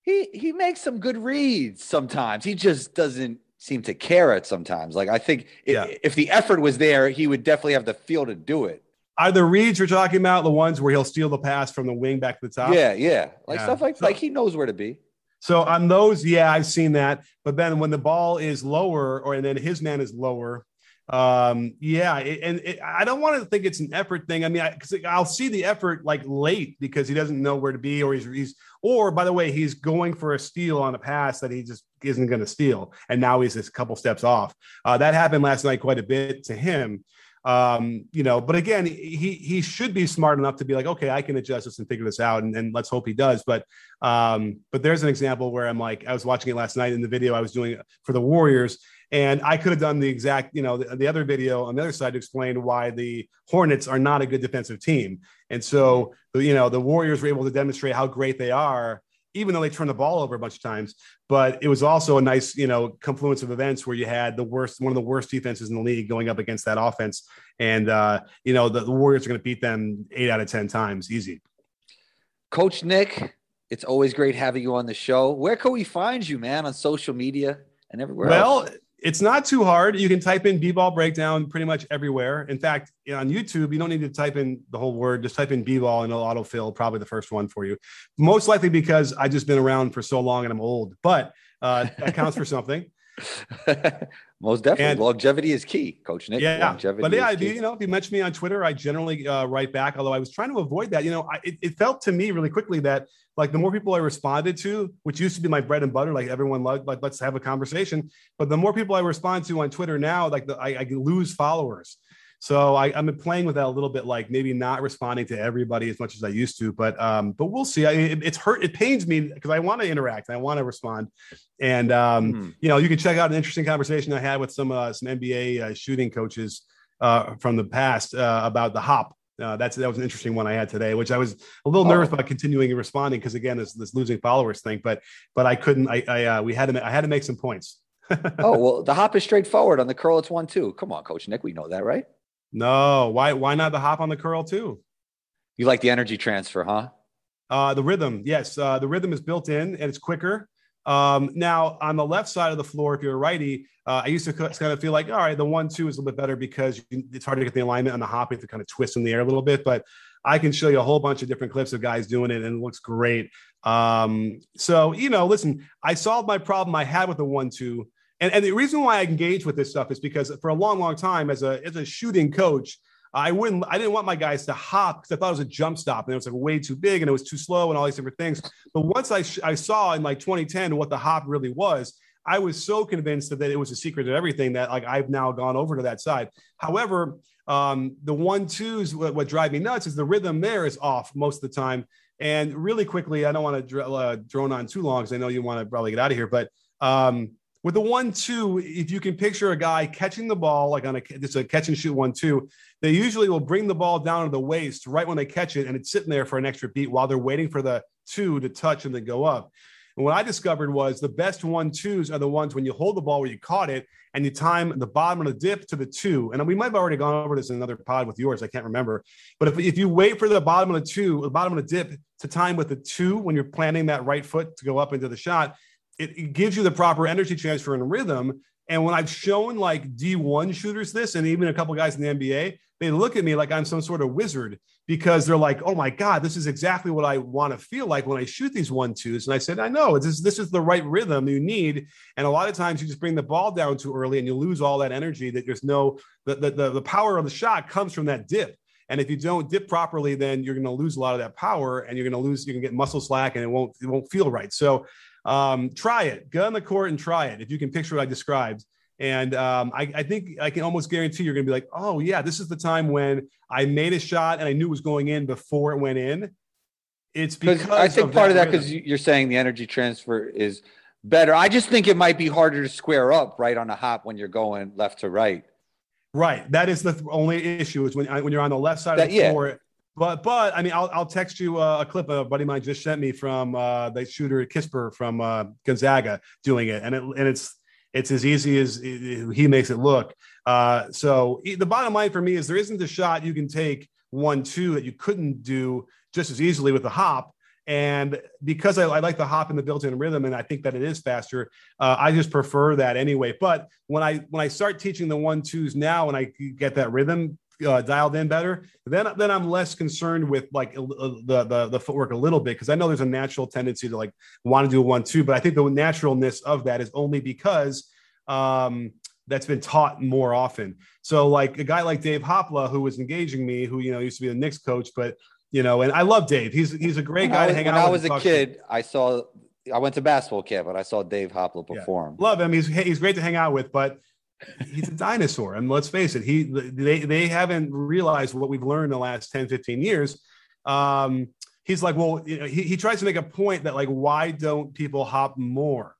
he he makes some good reads sometimes. He just doesn't seem to care it sometimes. Like I think yeah. if, if the effort was there, he would definitely have the feel to do it. Are the reads you're talking about the ones where he'll steal the pass from the wing back to the top? Yeah, yeah, like yeah. stuff like so, like he knows where to be. So on those, yeah, I've seen that. But then when the ball is lower, or and then his man is lower, um, yeah, it, and it, I don't want to think it's an effort thing. I mean, because I'll see the effort like late because he doesn't know where to be, or he's he's, or by the way, he's going for a steal on a pass that he just isn't going to steal, and now he's just a couple steps off. Uh, that happened last night quite a bit to him. Um, you know, but again, he he should be smart enough to be like, okay, I can adjust this and figure this out, and, and let's hope he does. But um, but there's an example where I'm like, I was watching it last night in the video I was doing for the Warriors, and I could have done the exact, you know, the, the, other video on the other side to explain why the Hornets are not a good defensive team. And so, you know, the Warriors were able to demonstrate how great they are even though they turned the ball over a bunch of times. But it was also a nice, you know, confluence of events where you had the worst, one of the worst defenses in the league going up against that offense. And, uh, you know, the, the Warriors are going to beat them eight out of 10 times easy. Coach Nick, it's always great having you on the show. Where can we find you, man, on social media and everywhere? Well, else? It's not too hard. You can type in b-ball breakdown pretty much everywhere. In fact, on YouTube, you don't need to type in the whole word. Just type in b-ball and it'll autofill probably the first one for you. Most likely because I've just been around for so long and I'm old, but uh, that counts for something. Most definitely, and, longevity is key, Coach Nick. Yeah, longevity but yeah, you know, if you mention me on Twitter, I generally uh, write back. Although I was trying to avoid that, you know, I, it, it, felt to me really quickly that like the more people I responded to, which used to be my bread and butter, like everyone loved, like let's have a conversation. But the more people I respond to on Twitter now, like the, I, I lose followers. So I, am playing with that a little bit, like maybe not responding to everybody as much as I used to, but um, but we'll see. I, it, it's hurt. It pains me because I want to interact. And I want to respond, and um, mm. you know, you can check out an interesting conversation I had with some uh, some NBA uh, shooting coaches uh, from the past uh, about the hop. Uh, that's that was an interesting one I had today, which I was a little nervous oh. about continuing and responding because again, this this losing followers thing. But but I couldn't. I, I uh, we had to I had to make some points. oh well, the hop is straightforward on the curl. It's one two. Come on, Coach Nick, we know that, right? No, why why not the hop on the curl too? You like the energy transfer, huh? Uh, the rhythm, yes. Uh, the rhythm is built in and it's quicker. Um, now on the left side of the floor, if you're a righty, uh, I used to kind of feel like, all right, the one two is a little bit better because it's hard to get the alignment on the hop. You have to kind of twist in the air a little bit. But I can show you a whole bunch of different clips of guys doing it, and it looks great. Um, so you know, listen, I solved my problem I had with the one-two, and, and the reason why I engage with this stuff is because for a long, long time, as a as a shooting coach, I wouldn't, I didn't want my guys to hop because I thought it was a jump stop and it was like way too big and it was too slow and all these different things. But once I, sh- I saw in like 2010 what the hop really was, I was so convinced that, it was a secret of everything that like I've now gone over to that side. However, um, the one twos, what, what drive me nuts is the rhythm there is off most of the time. And really quickly, I don't want to dr- uh, drone on too long because I know you want to probably get out of here, but um, with the one two, if you can picture a guy catching the ball like on a it's a catch and shoot one two, they usually will bring the ball down to the waist right when they catch it, and it's sitting there for an extra beat while they're waiting for the two to touch and then go up. And what I discovered was the best one twos are the ones when you hold the ball where you caught it and you time the bottom of the dip to the two. And we might have already gone over this in another pod with yours. I can't remember. But if, if you wait for the bottom of the two, the bottom of the dip to time with the two when you're planting that right foot to go up into the shot, it, it gives you the proper energy transfer and rhythm. And when I've shown like D1 shooters this, and even a couple guys in the NBA, they look at me like I'm some sort of wizard because they're like, "Oh my god, this is exactly what I want to feel like when I shoot these one twos." And I said, "I know this this is the right rhythm you need." And a lot of times you just bring the ball down too early and you lose all that energy. That there's no the the, the, power of the shot comes from that dip. And if you don't dip properly, then you're going to lose a lot of that power, and you're going to lose. You can get muscle slack, and it won't it won't feel right. So um, try it. Get on the court and try it. If you can picture what I described. And um, I, I, think I can almost guarantee you're going to be like, oh, yeah, this is the time when I made a shot and I knew it was going in before it went in. It's because I think of part of that because you're saying the energy transfer is better. I just think it might be harder to square up right on a hop when you're going left to right. Right. That is the th- only issue is when when you're on the left side That- of the yeah. floor. But but I mean, I'll I'll text you uh, a clip a buddy of mine just sent me from uh, the shooter Kispert from uh, Gonzaga doing it, and it and it's it's as easy as he makes it look. Uh, so the bottom line for me is there isn't a shot you can take one two that you couldn't do just as easily with the hop. And because I, I like the hop and the built-in rhythm, and I think that it is faster, uh, I just prefer that anyway. But when I when I start teaching the one twos now, and I get that rhythm uh, dialed in better, then then I'm less concerned with like uh, the the, the footwork a little bit because I know there's a natural tendency to like want to do a one two, but I think the naturalness of that is only because um, that's been taught more often. So like a guy like Dave Hopla, who was engaging me, who you know used to be the Knicks coach, but you know, and I love Dave. He's he's a great When guy I to was, hang when out I was a talk to. kid, I saw. I went to basketball camp, and I saw Dave Hopla Yeah. perform. Love him. He's he's great to hang out with, but he's a dinosaur. And let's face it, he they they haven't realized what we've learned in the last 10, 15 years. Um, he's like, well, you know, he, he tries to make a point that like, why don't people hop more?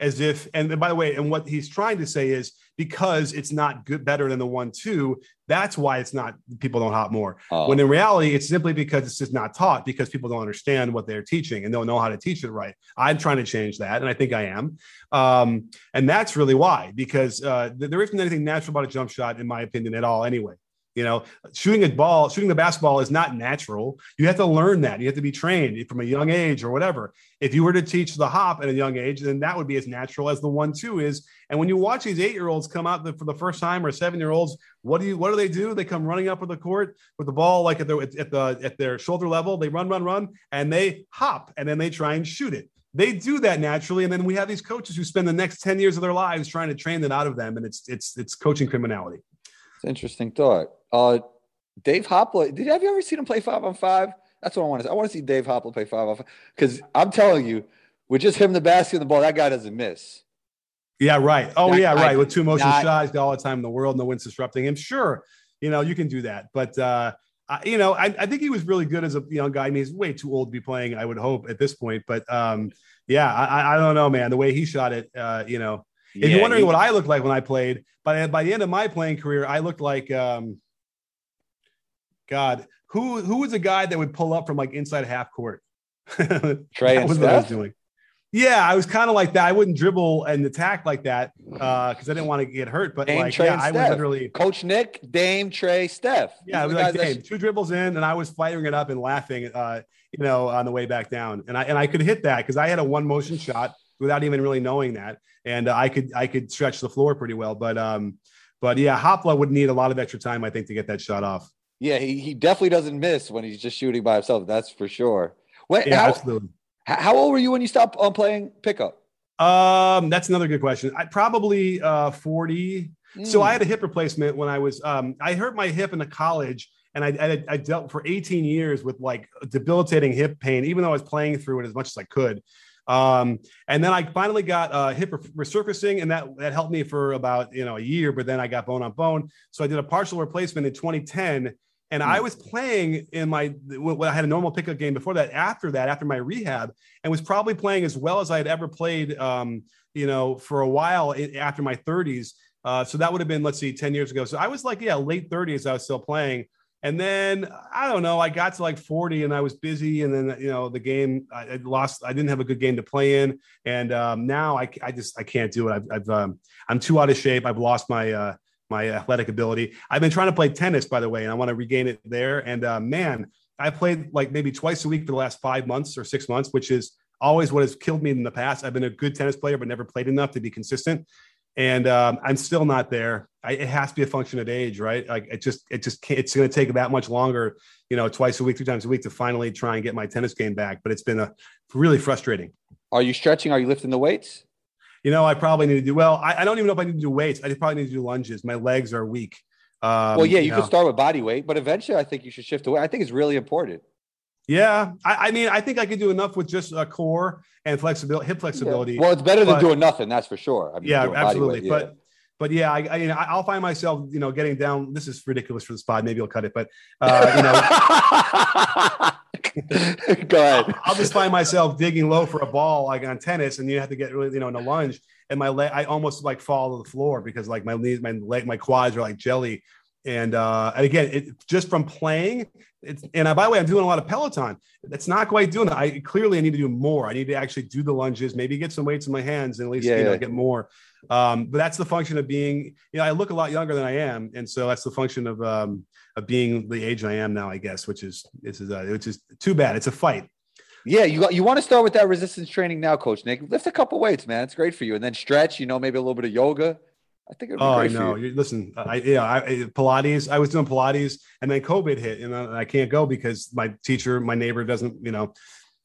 As if, and by the way, and what he's trying to say is because it's not good, better than the one two. That's why it's not people don't hop more. Oh. When in reality, it's simply because it's just not taught because people don't understand what they're teaching and don't know how to teach it right. I'm trying to change that, and I think I am. Um, and that's really why, because uh, there isn't anything natural about a jump shot, in my opinion, at all. Anyway, you know, shooting a ball, shooting the basketball is not natural. You have to learn that. You have to be trained from a young age or whatever. If you were to teach the hop at a young age, then that would be as natural as the one two is. And when you watch these eight year olds come out for the first time or seven year olds, what do you what do they do? They come running up with the court with the ball like at their at the at their shoulder level. They run, run, run, and they hop, and then they try and shoot it. They do that naturally, and then we have these coaches who spend the next ten years of their lives trying to train that out of them, and it's it's it's coaching criminality. It's an interesting thought. Uh, Dave Hopla, did have you ever seen him play five on five? That's what I want to. I want to see Dave Hopla play five on five because I'm telling you, with just him, the basket, and the ball, that guy doesn't miss. Yeah, right. Oh, That yeah, right. With two motion not- shots, all the time in the world, no one's disrupting him. Sure, you know you can do that, but uh, I, you know I, I think he was really good as a young guy. I mean, he's way too old to be playing. I would hope at this point, but um, yeah, I, I- I don't know, man. The way he shot it, uh, you know, if Yeah, you're wondering he- what I looked like when I played, by by the end of my playing career, I looked like, um, God, who who was a guy that would pull up from like inside half court? Trey that was what I was doing. Yeah, I was kind of like that. I wouldn't dribble and attack like that because I didn't want to get hurt. But Dame, like, Trey, yeah, I was literally, Coach Nick, Dame, Trey, Steph. yeah, it These was like Dame, two dribbles in, and I was firing it up and laughing, uh, you know, on the way back down. And I and I could hit that because I had a one motion shot without even really knowing that, and uh, I could I could stretch the floor pretty well. But um, but yeah, Hopla would need a lot of extra time, I think, to get that shot off. Yeah, he, he definitely doesn't miss when he's just shooting by himself. That's for sure. Wait, Yeah, how, absolutely. how old were you when you stopped um, playing pickup? Um, that's another good question. I probably uh 40. So Mm. I had a hip replacement when I was um I hurt my hip in the college and I, I I dealt for 18 years with like debilitating hip pain, even though I was playing through it as much as I could. Um, and then I finally got uh, hip resurfacing, and that that helped me for about you know a year. But then I got bone on bone, so I did a partial replacement in 2010. And I was playing in my when I had a normal pickup game before that. After that, after my rehab, and was probably playing as well as I had ever played. Um, you know, for a while after my 30s. Uh, so that would have been let's see, 10 years ago. So I was like, yeah, late 30s. I was still playing. And then I don't know, I got to like 40 and I was busy. And then, you know, the game, I, I lost, I didn't have a good game to play in. And um, now I, I just, I can't do it. I've, I've um, I'm too out of shape. I've lost my, uh, my athletic ability. I've been trying to play tennis, by the way, and I want to regain it there. And uh, man, I played like maybe twice a week for the last five months or six months, which is always what has killed me in the past. I've been a good tennis player, but never played enough to be consistent. And um, I'm still not there. I, it has to be a function of age, right? Like it just, it just can't, it's going to take that much longer, you know, twice a week, three times a week to finally try and get my tennis game back. But it's been a really frustrating. Are you stretching? Are you lifting the weights? You know, I probably need to do well. I, I don't even know if I need to do weights. I probably need to do lunges. My legs are weak. Um, well, yeah, you know. could start with body weight, but eventually I think you should shift away. I think it's really important. Yeah, I, I mean, I think I could do enough with just a core and flexibility, hip flexibility. Well, it's better than doing nothing, that's for sure. I mean, yeah, absolutely. weight, But but yeah, I, I you know, I- I'll find myself you know getting down. This is ridiculous for the spot. Maybe I'll cut it, but uh, you know. Go ahead. I'll just find myself digging low for a ball like on tennis, and you have to get really, you know, in a lunge, and my leg, I almost like fall to the floor because like my knees, my leg, my quads are like jelly, and uh, and again, it just from playing. It's and I, by the way, I'm doing a lot of Peloton. It's not quite doing it. I clearly I need to do more. I need to actually do the lunges, maybe get some weights in my hands, and at least Yeah, you know yeah. get more. Um, but that's the function of being. You know, I look a lot younger than I am, and so that's the function of um, of being the age I am now, I guess, which is this is uh, which is too bad. It's a fight. Yeah, you got you want to start with that resistance training now, Coach Nick. Lift a couple weights, man. It's great for you, and then stretch. You know, maybe a little bit of yoga. I think it'd be Oh, I great know. for you. You, listen, I yeah, I, I- Pilates. I was doing Pilates, and then COVID hit, and I, I can't go because my teacher, my neighbor, doesn't you know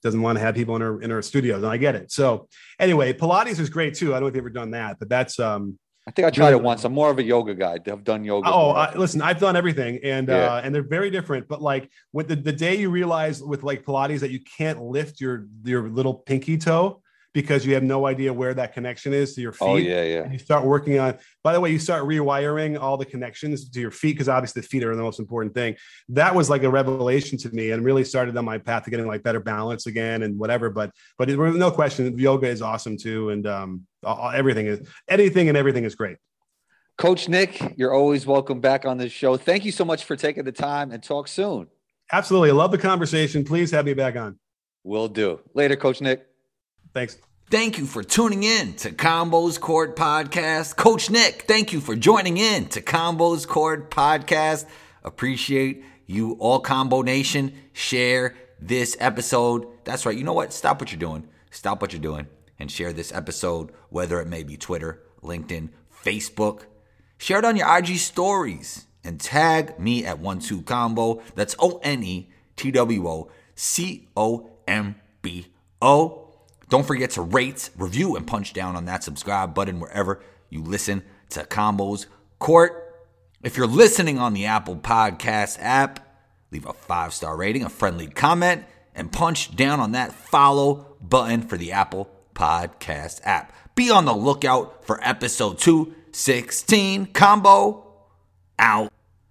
doesn't want to have people in her in her studios, and I get it. So anyway, Pilates is great too. I don't know if you've ever done that, but that's um. I think I tried Really? it once. I'm more of a yoga guy. I've done yoga. Oh, I, listen, I've done everything, and Yeah. uh, and they're very different. But like with the, the day you realize with like Pilates that you can't lift your your little pinky toe because you have no idea where that connection is to your feet. oh yeah, yeah. and you start working on by the way you start rewiring all the connections to your feet because obviously the feet are the most important thing that was like a revelation to me and really started on my path to getting like better balance again and whatever but but it, no question yoga is awesome too and um everything is anything and everything is great Coach Nick, you're always welcome back on this show. Thank you so much for taking the time and talk soon. absolutely I love the conversation please have me back on Will do. Later, Coach Nick. Thanks Thank you for tuning in to Combos Court Podcast. Coach Nick, thank you for joining in to Combos Court Podcast. Appreciate you all, Combo Nation. Share this episode. That's right. You know what? Stop what you're doing. Stop what you're doing and share this episode, whether it may be Twitter, LinkedIn, Facebook. Share it on your IG stories and tag me at one two combo. That's O N E T W O C O M B O. Don't forget to rate, review, and punch down on that subscribe button wherever you listen to Combos Court. If you're listening on the Apple Podcast app, leave a five star rating, a friendly comment, and punch down on that follow button for the Apple Podcast app. Be on the lookout for episode 216 combo out.